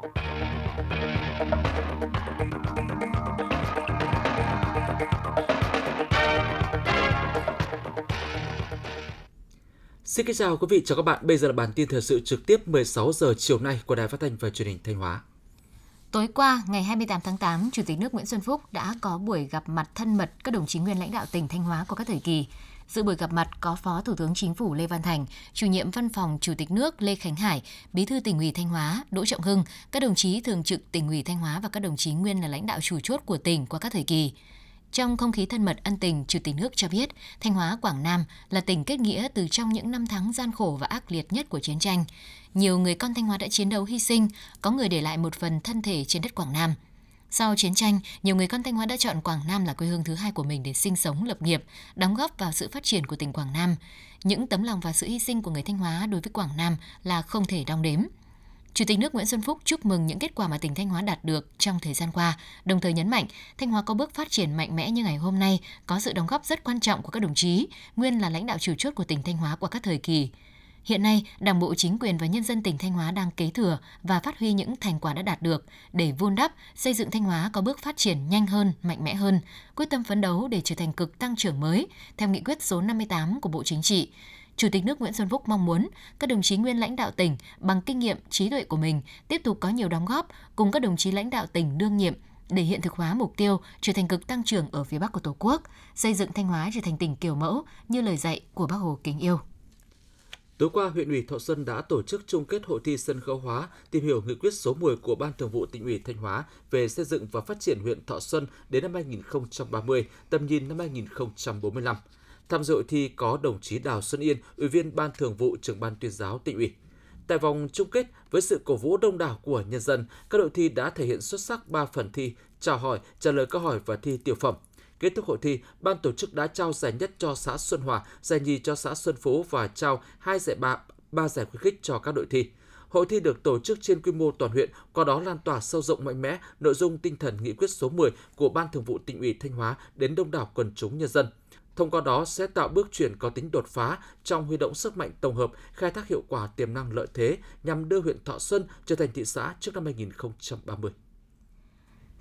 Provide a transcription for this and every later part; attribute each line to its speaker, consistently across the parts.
Speaker 1: Xin kính chào quý vị, chào các bạn. Bây giờ là bản tin thời sự trực tiếp 16 giờ chiều nay của Đài Phát thanh và Truyền hình Thanh Hóa.
Speaker 2: Tối qua, ngày 28 tháng 8, Chủ tịch nước Nguyễn Xuân Phúc đã có buổi gặp mặt thân mật các đồng chí nguyên lãnh đạo tỉnh Thanh Hóa của các thời kỳ. Dự buổi gặp mặt có Phó Thủ tướng Chính phủ Lê Văn Thành, Chủ nhiệm Văn phòng Chủ tịch nước Lê Khánh Hải, Bí thư tỉnh ủy Thanh Hóa Đỗ Trọng Hưng, các đồng chí thường trực tỉnh ủy Thanh Hóa và các đồng chí nguyên là lãnh đạo chủ chốt của tỉnh qua các thời kỳ. Trong không khí thân mật ân tình, Chủ tịch nước cho biết Thanh Hóa Quảng Nam là tỉnh kết nghĩa từ trong những năm tháng gian khổ và ác liệt nhất của chiến tranh. Nhiều người con Thanh Hóa đã chiến đấu hy sinh, có người để lại một phần thân thể trên đất Quảng Nam. Sau chiến tranh, nhiều người con Thanh Hóa đã chọn Quảng Nam là quê hương thứ hai của mình để sinh sống lập nghiệp, đóng góp vào sự phát triển của tỉnh Quảng Nam. Những tấm lòng và sự hy sinh của người Thanh Hóa đối với Quảng Nam là không thể đong đếm. Chủ tịch nước Nguyễn Xuân Phúc chúc mừng những kết quả mà tỉnh Thanh Hóa đạt được trong thời gian qua, đồng thời nhấn mạnh Thanh Hóa có bước phát triển mạnh mẽ như ngày hôm nay, có sự đóng góp rất quan trọng của các đồng chí, nguyên là lãnh đạo chủ chốt của tỉnh Thanh Hóa qua các thời kỳ. Hiện nay, Đảng bộ chính quyền và nhân dân tỉnh Thanh Hóa đang kế thừa và phát huy những thành quả đã đạt được để vun đắp, xây dựng Thanh Hóa có bước phát triển nhanh hơn, mạnh mẽ hơn, quyết tâm phấn đấu để trở thành cực tăng trưởng mới theo nghị quyết số 58 của Bộ Chính trị Chủ tịch nước Nguyễn Xuân Phúc mong muốn các đồng chí nguyên lãnh đạo tỉnh bằng kinh nghiệm, trí tuệ của mình tiếp tục có nhiều đóng góp cùng các đồng chí lãnh đạo tỉnh đương nhiệm để hiện thực hóa mục tiêu trở thành cực tăng trưởng ở phía Bắc của Tổ quốc, xây dựng Thanh Hóa trở thành tỉnh kiểu mẫu như lời dạy của Bác Hồ kính yêu.
Speaker 1: Tối qua, huyện ủy Thọ Xuân đã tổ chức chung kết hội thi sân khấu hóa, tìm hiểu nghị quyết số 10 của Ban Thường vụ tỉnh ủy Thanh Hóa về xây dựng và phát triển huyện Thọ Xuân đến năm 2030, tầm nhìn năm 2045. Tham dự hội thi có đồng chí Đào Xuân Yên, Ủy viên Ban Thường vụ Trưởng ban Tuyên giáo tỉnh ủy. Tại vòng chung kết, với sự cổ vũ đông đảo của nhân dân, các đội thi đã thể hiện xuất sắc 3 phần thi, chào hỏi, trả lời câu hỏi và thi tiểu phẩm. Kết thúc hội thi, ban tổ chức đã trao giải nhất cho xã Xuân Hòa, giải nhì cho xã Xuân Phú và trao hai giải ba, ba giải khuyến khích cho các đội thi. Hội thi được tổ chức trên quy mô toàn huyện, qua đó lan tỏa sâu rộng mạnh mẽ nội dung tinh thần nghị quyết số 10 của Ban Thường vụ tỉnh ủy Thanh Hóa đến đông đảo quần chúng nhân dân. Thông qua đó sẽ tạo bước chuyển có tính đột phá trong huy động sức mạnh tổng hợp, khai thác hiệu quả tiềm năng lợi thế nhằm đưa huyện Thọ Xuân trở thành thị xã trước năm 2030.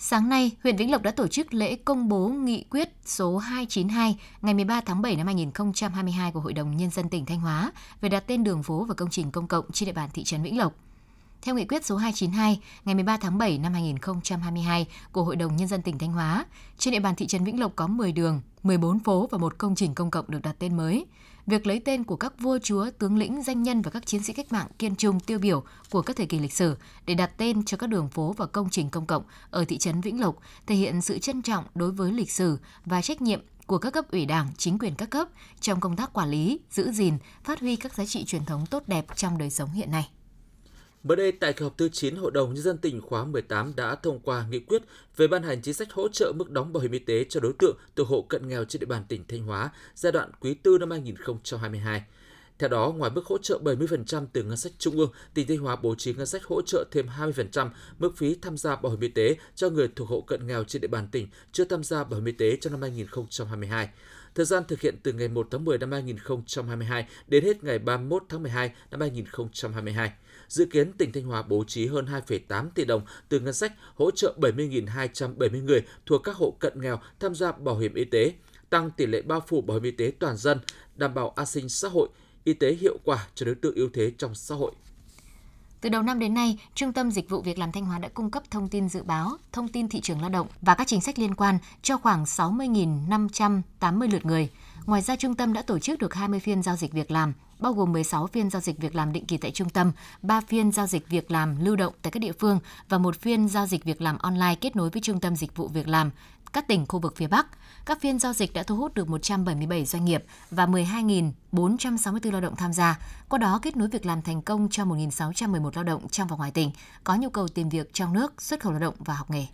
Speaker 2: Sáng nay, huyện Vĩnh Lộc đã tổ chức lễ công bố nghị quyết số 292 ngày 13 tháng 7 năm 2022 của Hội đồng Nhân dân tỉnh Thanh Hóa về đặt tên đường phố và công trình công cộng trên địa bàn thị trấn Vĩnh Lộc. Theo nghị quyết số 292 ngày 13 tháng 7 năm 2022 của Hội đồng Nhân dân tỉnh Thanh Hóa, trên địa bàn thị trấn Vĩnh Lộc có 10 đường, 14 phố và một công trình công cộng được đặt tên mới. Việc lấy tên của các vua chúa, tướng lĩnh, danh nhân và các chiến sĩ cách mạng kiên trung tiêu biểu của các thời kỳ lịch sử để đặt tên cho các đường phố và công trình công cộng ở thị trấn Vĩnh Lộc thể hiện sự trân trọng đối với lịch sử và trách nhiệm của các cấp ủy đảng, chính quyền các cấp trong công tác quản lý, giữ gìn, phát huy các giá trị truyền thống tốt đẹp trong đời sống hiện nay.
Speaker 1: Mới đây, tại kỳ họp thứ 9, Hội đồng Nhân dân tỉnh khóa 18 đã thông qua nghị quyết về ban hành chính sách hỗ trợ mức đóng bảo hiểm y tế cho đối tượng từ hộ cận nghèo trên địa bàn tỉnh Thanh Hóa giai đoạn quý tư năm 2022. Theo đó, ngoài mức hỗ trợ 70% từ ngân sách trung ương, tỉnh Thanh Hóa bố trí ngân sách hỗ trợ thêm 20% mức phí tham gia bảo hiểm y tế cho người thuộc hộ cận nghèo trên địa bàn tỉnh chưa tham gia bảo hiểm y tế trong năm 2022. Thời gian thực hiện từ ngày 1 tháng 10 năm 2022 đến hết ngày 31 tháng 12 năm 2022. Dự kiến tỉnh Thanh Hóa bố trí hơn 2,8 tỷ đồng từ ngân sách hỗ trợ 70.270 người thuộc các hộ cận nghèo tham gia bảo hiểm y tế, tăng tỷ lệ bao phủ bảo hiểm y tế toàn dân, đảm bảo an sinh xã hội, y tế hiệu quả cho đối tượng yếu thế trong xã hội.
Speaker 2: Từ đầu năm đến nay, Trung tâm Dịch vụ Việc làm Thanh Hóa đã cung cấp thông tin dự báo, thông tin thị trường lao động và các chính sách liên quan cho khoảng 60.580 lượt người. Ngoài ra, trung tâm đã tổ chức được 20 phiên giao dịch việc làm, bao gồm 16 phiên giao dịch việc làm định kỳ tại trung tâm, 3 phiên giao dịch việc làm lưu động tại các địa phương và một phiên giao dịch việc làm online kết nối với Trung tâm Dịch vụ Việc làm các tỉnh khu vực phía Bắc. Các phiên giao dịch đã thu hút được 177 doanh nghiệp và 12.464 lao động tham gia, qua đó kết nối việc làm thành công cho 1.611 lao động trong và ngoài tỉnh, có nhu cầu tìm việc trong nước, xuất khẩu lao động và học nghề.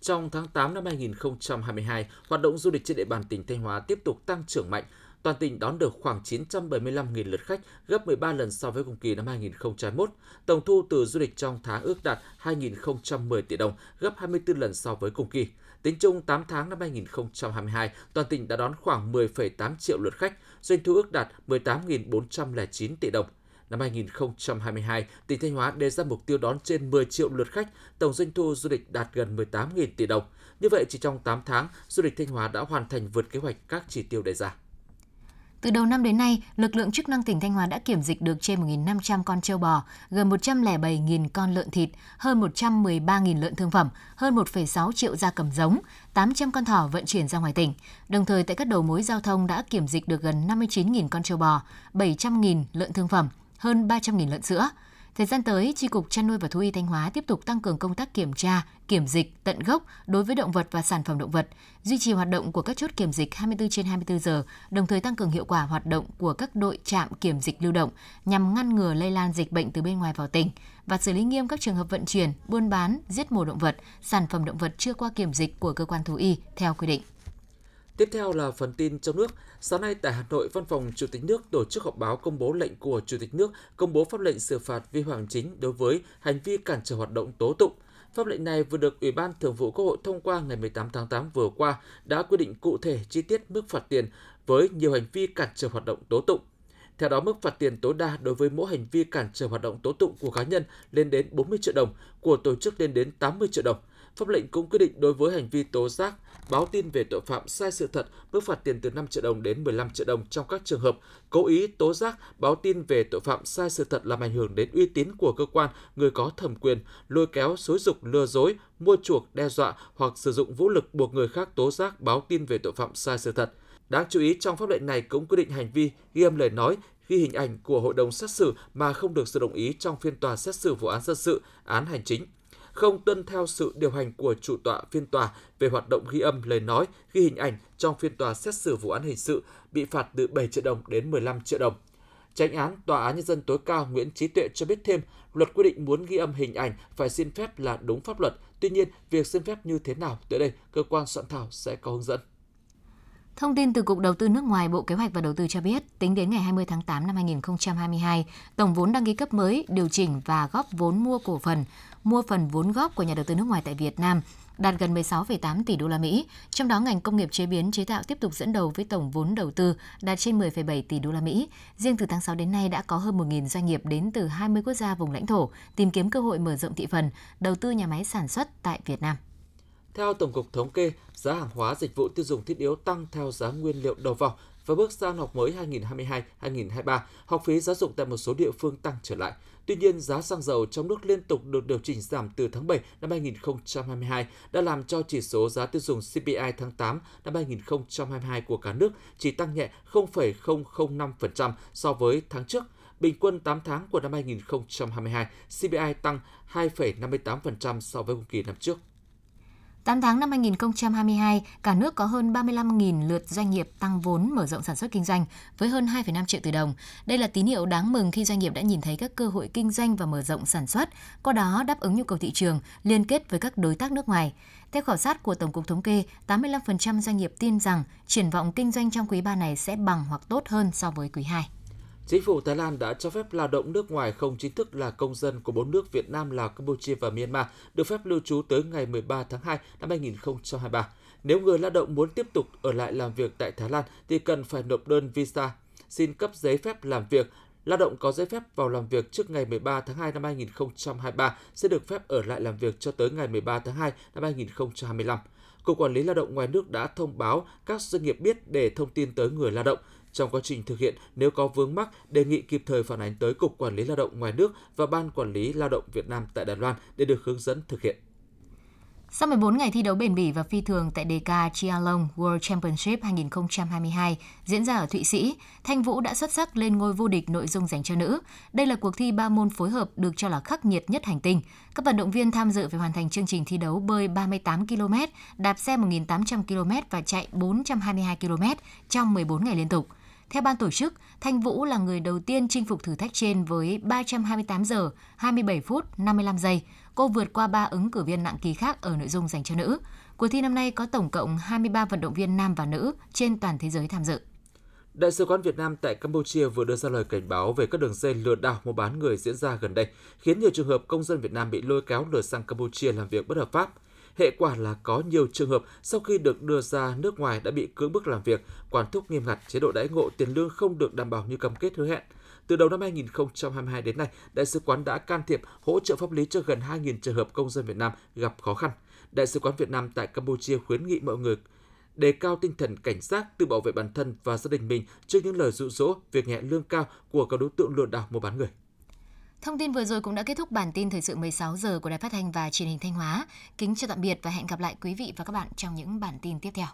Speaker 1: Trong tháng 8 năm 2022, hoạt động du lịch trên địa bàn tỉnh Thanh Hóa tiếp tục tăng trưởng mạnh. Toàn tỉnh đón được khoảng 975.000 lượt khách, gấp 13 lần so với cùng kỳ năm 2021. Tổng thu từ du lịch trong tháng ước đạt 2.010 tỷ đồng, gấp 24 lần so với cùng kỳ. Tính chung 8 tháng năm 2022, toàn tỉnh đã đón khoảng 10,8 triệu lượt khách, doanh thu ước đạt 18.409 tỷ đồng. Năm 2022, tỉnh Thanh Hóa đề ra mục tiêu đón trên 10 triệu lượt khách, tổng doanh thu du lịch đạt gần 18.000 tỷ đồng. Như vậy, chỉ trong 8 tháng, du lịch Thanh Hóa đã hoàn thành vượt kế hoạch các chỉ tiêu đề ra.
Speaker 2: Từ đầu năm đến nay, lực lượng chức năng tỉnh Thanh Hóa đã kiểm dịch được trên 1.500 con trâu bò, gần 107.000 con lợn thịt, hơn 113.000 lợn thương phẩm, hơn 1,6 triệu gia cầm giống, 800 con thỏ vận chuyển ra ngoài tỉnh. Đồng thời tại các đầu mối giao thông đã kiểm dịch được gần 59.000 con trâu bò, 700.000 lợn thương phẩm, hơn 300.000 lợn sữa. Thời gian tới, Tri Cục Chăn nuôi và Thú y Thanh Hóa tiếp tục tăng cường công tác kiểm tra, kiểm dịch tận gốc đối với động vật và sản phẩm động vật, duy trì hoạt động của các chốt kiểm dịch 24 trên 24 giờ, đồng thời tăng cường hiệu quả hoạt động của các đội trạm kiểm dịch lưu động nhằm ngăn ngừa lây lan dịch bệnh từ bên ngoài vào tỉnh và xử lý nghiêm các trường hợp vận chuyển, buôn bán, giết mổ động vật, sản phẩm động vật chưa qua kiểm dịch của cơ quan thú y theo quy định.
Speaker 1: Tiếp theo là phần tin trong nước. Sáng nay tại Hà Nội, Văn phòng Chủ tịch nước tổ chức họp báo công bố lệnh của Chủ tịch nước công bố pháp lệnh xử phạt vi phạm chính đối với hành vi cản trở hoạt động tố tụng. Pháp lệnh này vừa được Ủy ban Thường vụ Quốc hội thông qua ngày 18 tháng 8 vừa qua đã quy định cụ thể chi tiết mức phạt tiền với nhiều hành vi cản trở hoạt động tố tụng. Theo đó, mức phạt tiền tối đa đối với mỗi hành vi cản trở hoạt động tố tụng của cá nhân lên đến 40 triệu đồng, của tổ chức lên đến 80 triệu đồng. Pháp lệnh cũng quy định đối với hành vi tố giác, báo tin về tội phạm sai sự thật, mức phạt tiền từ 5 triệu đồng đến 15 triệu đồng trong các trường hợp cố ý tố giác, báo tin về tội phạm sai sự thật làm ảnh hưởng đến uy tín của cơ quan, người có thẩm quyền, lôi kéo, xối dục, lừa dối, mua chuộc, đe dọa hoặc sử dụng vũ lực buộc người khác tố giác, báo tin về tội phạm sai sự thật. Đáng chú ý trong pháp lệnh này cũng quy định hành vi ghi âm lời nói, ghi hình ảnh của hội đồng xét xử mà không được sự đồng ý trong phiên tòa xét xử vụ án dân sự, án hành chính không tuân theo sự điều hành của chủ tọa phiên tòa về hoạt động ghi âm lời nói, ghi hình ảnh trong phiên tòa xét xử vụ án hình sự bị phạt từ 7 triệu đồng đến 15 triệu đồng. Tránh án Tòa án Nhân dân tối cao Nguyễn Trí Tuệ cho biết thêm, luật quy định muốn ghi âm hình ảnh phải xin phép là đúng pháp luật. Tuy nhiên, việc xin phép như thế nào tới đây, cơ quan soạn thảo sẽ có hướng dẫn.
Speaker 2: Thông tin từ Cục Đầu tư nước ngoài Bộ Kế hoạch và Đầu tư cho biết, tính đến ngày 20 tháng 8 năm 2022, tổng vốn đăng ký cấp mới, điều chỉnh và góp vốn mua cổ phần, mua phần vốn góp của nhà đầu tư nước ngoài tại Việt Nam đạt gần 16,8 tỷ đô la Mỹ, trong đó ngành công nghiệp chế biến chế tạo tiếp tục dẫn đầu với tổng vốn đầu tư đạt trên 10,7 tỷ đô la Mỹ. Riêng từ tháng 6 đến nay đã có hơn 1.000 doanh nghiệp đến từ 20 quốc gia vùng lãnh thổ tìm kiếm cơ hội mở rộng thị phần, đầu tư nhà máy sản xuất tại Việt Nam.
Speaker 1: Theo Tổng cục Thống kê, giá hàng hóa dịch vụ tiêu dùng thiết yếu tăng theo giá nguyên liệu đầu vào và bước sang học mới 2022-2023, học phí giáo dục tại một số địa phương tăng trở lại. Tuy nhiên, giá xăng dầu trong nước liên tục được điều chỉnh giảm từ tháng 7 năm 2022 đã làm cho chỉ số giá tiêu dùng CPI tháng 8 năm 2022 của cả nước chỉ tăng nhẹ 0,005% so với tháng trước. Bình quân 8 tháng của năm 2022, CPI tăng 2,58% so với cùng kỳ năm trước.
Speaker 2: 8 tháng năm 2022, cả nước có hơn 35.000 lượt doanh nghiệp tăng vốn mở rộng sản xuất kinh doanh với hơn 2,5 triệu tỷ đồng. Đây là tín hiệu đáng mừng khi doanh nghiệp đã nhìn thấy các cơ hội kinh doanh và mở rộng sản xuất, qua đó đáp ứng nhu cầu thị trường, liên kết với các đối tác nước ngoài. Theo khảo sát của Tổng cục Thống kê, 85% doanh nghiệp tin rằng triển vọng kinh doanh trong quý 3 này sẽ bằng hoặc tốt hơn so với quý 2.
Speaker 1: Chính phủ Thái Lan đã cho phép lao động nước ngoài không chính thức là công dân của bốn nước Việt Nam, Lào, Campuchia và Myanmar được phép lưu trú tới ngày 13 tháng 2 năm 2023. Nếu người lao động muốn tiếp tục ở lại làm việc tại Thái Lan thì cần phải nộp đơn visa, xin cấp giấy phép làm việc. Lao động có giấy phép vào làm việc trước ngày 13 tháng 2 năm 2023 sẽ được phép ở lại làm việc cho tới ngày 13 tháng 2 năm 2025. Cục Quản lý Lao động ngoài nước đã thông báo các doanh nghiệp biết để thông tin tới người lao động. Trong quá trình thực hiện, nếu có vướng mắc, đề nghị kịp thời phản ánh tới Cục Quản lý Lao động ngoài nước và Ban Quản lý Lao động Việt Nam tại Đài Loan để được hướng dẫn thực hiện.
Speaker 2: Sau 14 ngày thi đấu bền bỉ và phi thường tại đề ca Chialong World Championship 2022 diễn ra ở Thụy Sĩ, Thanh Vũ đã xuất sắc lên ngôi vô địch nội dung dành cho nữ. Đây là cuộc thi ba môn phối hợp được cho là khắc nghiệt nhất hành tinh. Các vận động viên tham dự phải hoàn thành chương trình thi đấu bơi 38 km, đạp xe 1.800 km và chạy 422 km trong 14 ngày liên tục. Theo ban tổ chức, Thanh Vũ là người đầu tiên chinh phục thử thách trên với 328 giờ, 27 phút, 55 giây. Cô vượt qua ba ứng cử viên nặng ký khác ở nội dung dành cho nữ. Cuộc thi năm nay có tổng cộng 23 vận động viên nam và nữ trên toàn thế giới tham dự.
Speaker 1: Đại sứ quán Việt Nam tại Campuchia vừa đưa ra lời cảnh báo về các đường dây lừa đảo mua bán người diễn ra gần đây, khiến nhiều trường hợp công dân Việt Nam bị lôi kéo lừa sang Campuchia làm việc bất hợp pháp. Hệ quả là có nhiều trường hợp sau khi được đưa ra nước ngoài đã bị cưỡng bức làm việc, quản thúc nghiêm ngặt, chế độ đãi ngộ tiền lương không được đảm bảo như cam kết hứa hẹn. Từ đầu năm 2022 đến nay, Đại sứ quán đã can thiệp hỗ trợ pháp lý cho gần 2.000 trường hợp công dân Việt Nam gặp khó khăn. Đại sứ quán Việt Nam tại Campuchia khuyến nghị mọi người đề cao tinh thần cảnh giác tự bảo vệ bản thân và gia đình mình trước những lời dụ dỗ, việc nhẹ lương cao của các đối tượng lừa đảo mua bán người.
Speaker 2: Thông tin vừa rồi cũng đã kết thúc bản tin thời sự 16 giờ của Đài Phát thanh và Truyền hình Thanh Hóa. Kính chào tạm biệt và hẹn gặp lại quý vị và các bạn trong những bản tin tiếp theo.